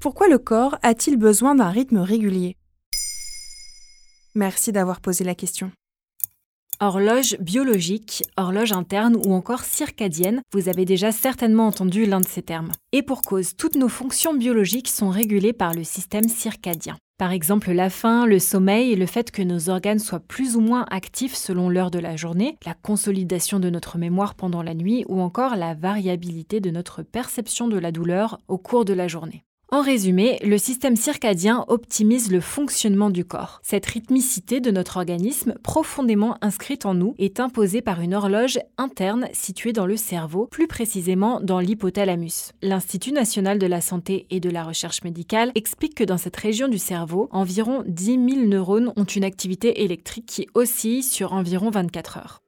Pourquoi le corps a-t-il besoin d'un rythme régulier? Merci d'avoir posé la question. Horloge biologique, horloge interne ou encore circadienne, vous avez déjà certainement entendu l'un de ces termes. Et pour cause, toutes nos fonctions biologiques sont régulées par le système circadien. Par exemple la faim, le sommeil, le fait que nos organes soient plus ou moins actifs selon l'heure de la journée, la consolidation de notre mémoire pendant la nuit ou encore la variabilité de notre perception de la douleur au cours de la journée. En résumé, le système circadien optimise le fonctionnement du corps. Cette rythmicité de notre organisme, profondément inscrite en nous, est imposée par une horloge interne située dans le cerveau, plus précisément dans l'hypothalamus. L'Institut national de la santé et de la recherche médicale explique que dans cette région du cerveau, environ 10 000 neurones ont une activité électrique qui oscille sur environ 24 heures.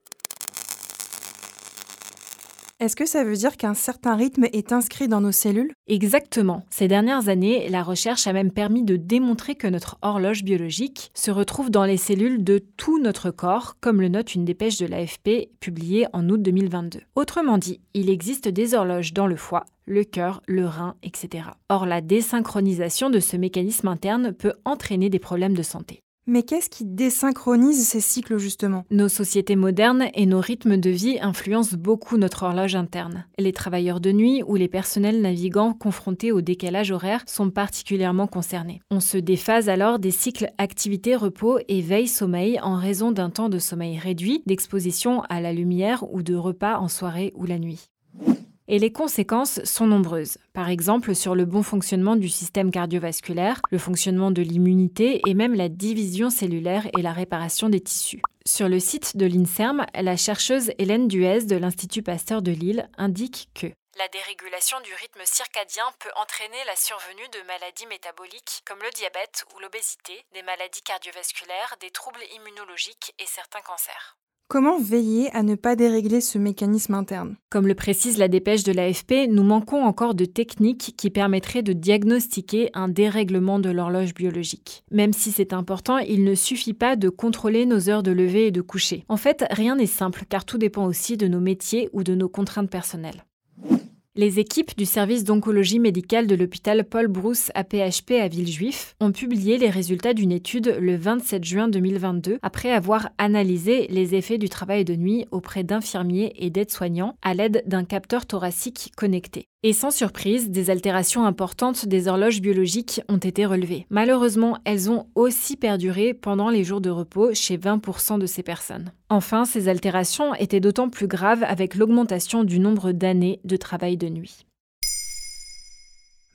Est-ce que ça veut dire qu'un certain rythme est inscrit dans nos cellules? Exactement. Ces dernières années, la recherche a même permis de démontrer que notre horloge biologique se retrouve dans les cellules de tout notre corps, comme le note une dépêche de l'AFP publiée en août 2022. Autrement dit, il existe des horloges dans le foie, le cœur, le rein, etc. Or, la désynchronisation de ce mécanisme interne peut entraîner des problèmes de santé. Mais qu'est-ce qui désynchronise ces cycles justement? Nos sociétés modernes et nos rythmes de vie influencent beaucoup notre horloge interne. Les travailleurs de nuit ou les personnels navigants confrontés au décalage horaire sont particulièrement concernés. On se déphase alors des cycles activité-repos et veille-sommeil en raison d'un temps de sommeil réduit, d'exposition à la lumière ou de repas en soirée ou la nuit. Et les conséquences sont nombreuses, par exemple sur le bon fonctionnement du système cardiovasculaire, le fonctionnement de l'immunité et même la division cellulaire et la réparation des tissus. Sur le site de l'INSERM, la chercheuse Hélène Duez de l'Institut Pasteur de Lille indique que la dérégulation du rythme circadien peut entraîner la survenue de maladies métaboliques comme le diabète ou l'obésité, des maladies cardiovasculaires, des troubles immunologiques et certains cancers. Comment veiller à ne pas dérégler ce mécanisme interne? Comme le précise la dépêche de l'AFP, nous manquons encore de techniques qui permettraient de diagnostiquer un dérèglement de l'horloge biologique. Même si c'est important, il ne suffit pas de contrôler nos heures de lever et de coucher. En fait, rien n'est simple car tout dépend aussi de nos métiers ou de nos contraintes personnelles. Les équipes du service d'oncologie médicale de l'hôpital Paul Brousse à PHP à Villejuif ont publié les résultats d'une étude le 27 juin 2022 après avoir analysé les effets du travail de nuit auprès d'infirmiers et d'aides-soignants à l'aide d'un capteur thoracique connecté. Et sans surprise, des altérations importantes des horloges biologiques ont été relevées. Malheureusement, elles ont aussi perduré pendant les jours de repos chez 20% de ces personnes. Enfin, ces altérations étaient d'autant plus graves avec l'augmentation du nombre d'années de travail de nuit.